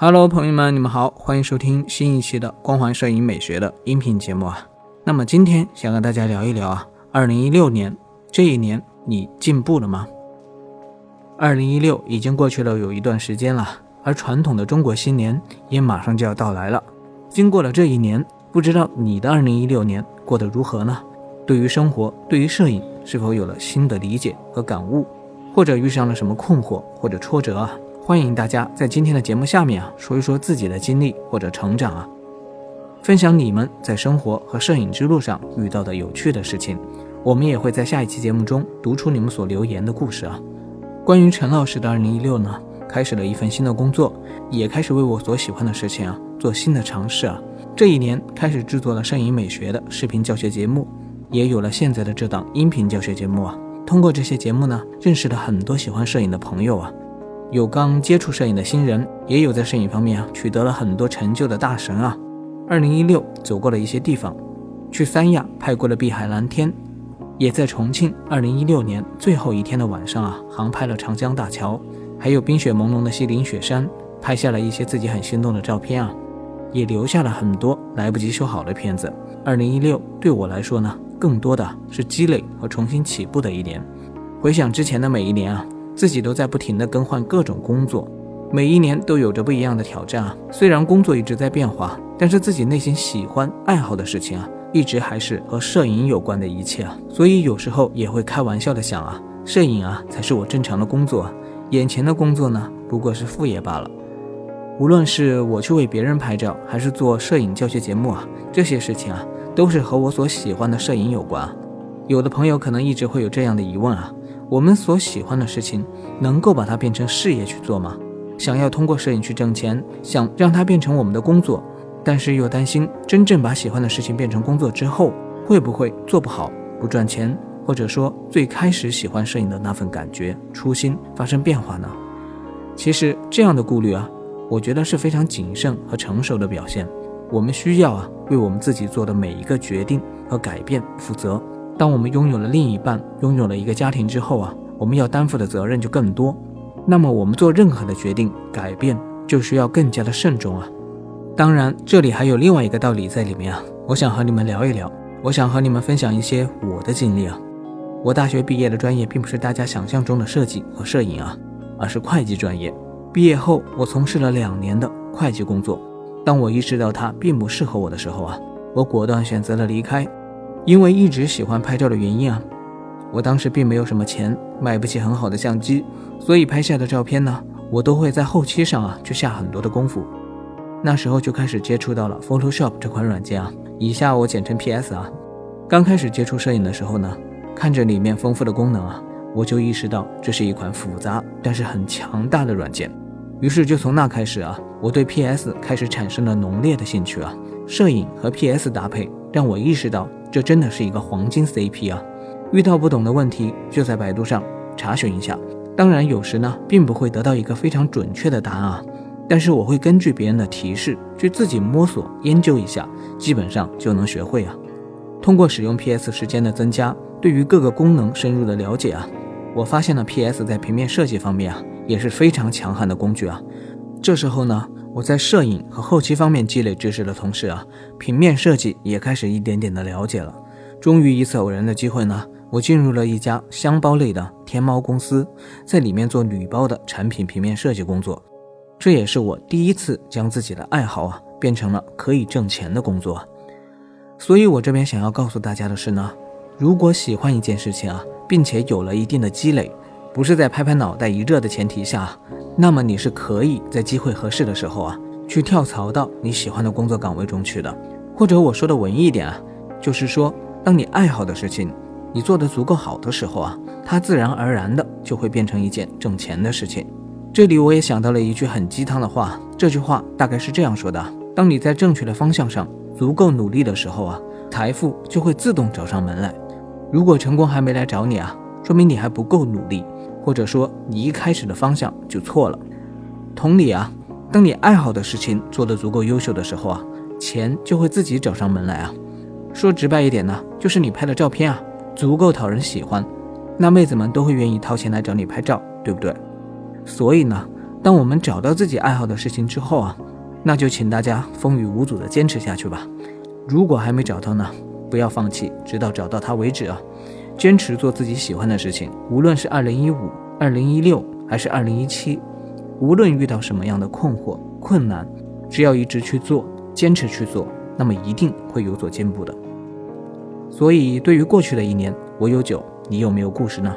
Hello，朋友们，你们好，欢迎收听新一期的光环摄影美学的音频节目啊。那么今天想跟大家聊一聊啊，二零一六年这一年你进步了吗？二零一六已经过去了有一段时间了，而传统的中国新年也马上就要到来了。经过了这一年，不知道你的二零一六年过得如何呢？对于生活，对于摄影，是否有了新的理解和感悟，或者遇上了什么困惑或者挫折啊？欢迎大家在今天的节目下面啊说一说自己的经历或者成长啊，分享你们在生活和摄影之路上遇到的有趣的事情。我们也会在下一期节目中读出你们所留言的故事啊。关于陈老师的二零一六呢，开始了一份新的工作，也开始为我所喜欢的事情啊做新的尝试啊。这一年开始制作了摄影美学的视频教学节目，也有了现在的这档音频教学节目啊。通过这些节目呢，认识了很多喜欢摄影的朋友啊。有刚接触摄影的新人，也有在摄影方面啊取得了很多成就的大神啊。二零一六走过了一些地方，去三亚拍过了碧海蓝天，也在重庆二零一六年最后一天的晚上啊航拍了长江大桥，还有冰雪朦胧的西岭雪山，拍下了一些自己很心动的照片啊，也留下了很多来不及修好的片子。二零一六对我来说呢，更多的是积累和重新起步的一年。回想之前的每一年啊。自己都在不停地更换各种工作，每一年都有着不一样的挑战啊。虽然工作一直在变化，但是自己内心喜欢爱好的事情啊，一直还是和摄影有关的一切啊。所以有时候也会开玩笑的想啊，摄影啊才是我正常的工作，眼前的工作呢不过是副业罢了。无论是我去为别人拍照，还是做摄影教学节目啊，这些事情啊都是和我所喜欢的摄影有关。有的朋友可能一直会有这样的疑问啊。我们所喜欢的事情，能够把它变成事业去做吗？想要通过摄影去挣钱，想让它变成我们的工作，但是又担心真正把喜欢的事情变成工作之后，会不会做不好、不赚钱，或者说最开始喜欢摄影的那份感觉、初心发生变化呢？其实这样的顾虑啊，我觉得是非常谨慎和成熟的表现。我们需要啊，为我们自己做的每一个决定和改变负责。当我们拥有了另一半，拥有了一个家庭之后啊，我们要担负的责任就更多。那么我们做任何的决定、改变，就需要更加的慎重啊。当然，这里还有另外一个道理在里面啊。我想和你们聊一聊，我想和你们分享一些我的经历啊。我大学毕业的专业并不是大家想象中的设计和摄影啊，而是会计专业。毕业后，我从事了两年的会计工作。当我意识到它并不适合我的时候啊，我果断选择了离开。因为一直喜欢拍照的原因啊，我当时并没有什么钱，买不起很好的相机，所以拍下的照片呢，我都会在后期上啊去下很多的功夫。那时候就开始接触到了 Photoshop 这款软件啊，以下我简称 PS 啊。刚开始接触摄影的时候呢，看着里面丰富的功能啊，我就意识到这是一款复杂但是很强大的软件。于是就从那开始啊，我对 PS 开始产生了浓烈的兴趣啊。摄影和 PS 搭配，让我意识到。这真的是一个黄金 CP 啊！遇到不懂的问题，就在百度上查询一下。当然，有时呢，并不会得到一个非常准确的答案啊。但是我会根据别人的提示去自己摸索研究一下，基本上就能学会啊。通过使用 PS 时间的增加，对于各个功能深入的了解啊，我发现了 PS 在平面设计方面啊也是非常强悍的工具啊。这时候呢。我在摄影和后期方面积累知识的同时啊，平面设计也开始一点点的了解了。终于一次偶然的机会呢，我进入了一家箱包类的天猫公司，在里面做铝包的产品平面设计工作。这也是我第一次将自己的爱好啊变成了可以挣钱的工作。所以，我这边想要告诉大家的是呢，如果喜欢一件事情啊，并且有了一定的积累，不是在拍拍脑袋一热的前提下。那么你是可以在机会合适的时候啊，去跳槽到你喜欢的工作岗位中去的，或者我说的文艺一点啊，就是说，当你爱好的事情，你做得足够好的时候啊，它自然而然的就会变成一件挣钱的事情。这里我也想到了一句很鸡汤的话，这句话大概是这样说的：当你在正确的方向上足够努力的时候啊，财富就会自动找上门来。如果成功还没来找你啊，说明你还不够努力。或者说你一开始的方向就错了。同理啊，当你爱好的事情做得足够优秀的时候啊，钱就会自己找上门来啊。说直白一点呢，就是你拍的照片啊足够讨人喜欢，那妹子们都会愿意掏钱来找你拍照，对不对？所以呢，当我们找到自己爱好的事情之后啊，那就请大家风雨无阻的坚持下去吧。如果还没找到呢，不要放弃，直到找到它为止啊！坚持做自己喜欢的事情，无论是二零一五、二零一六还是二零一七，无论遇到什么样的困惑、困难，只要一直去做，坚持去做，那么一定会有所进步的。所以，对于过去的一年，我有酒，你有没有故事呢？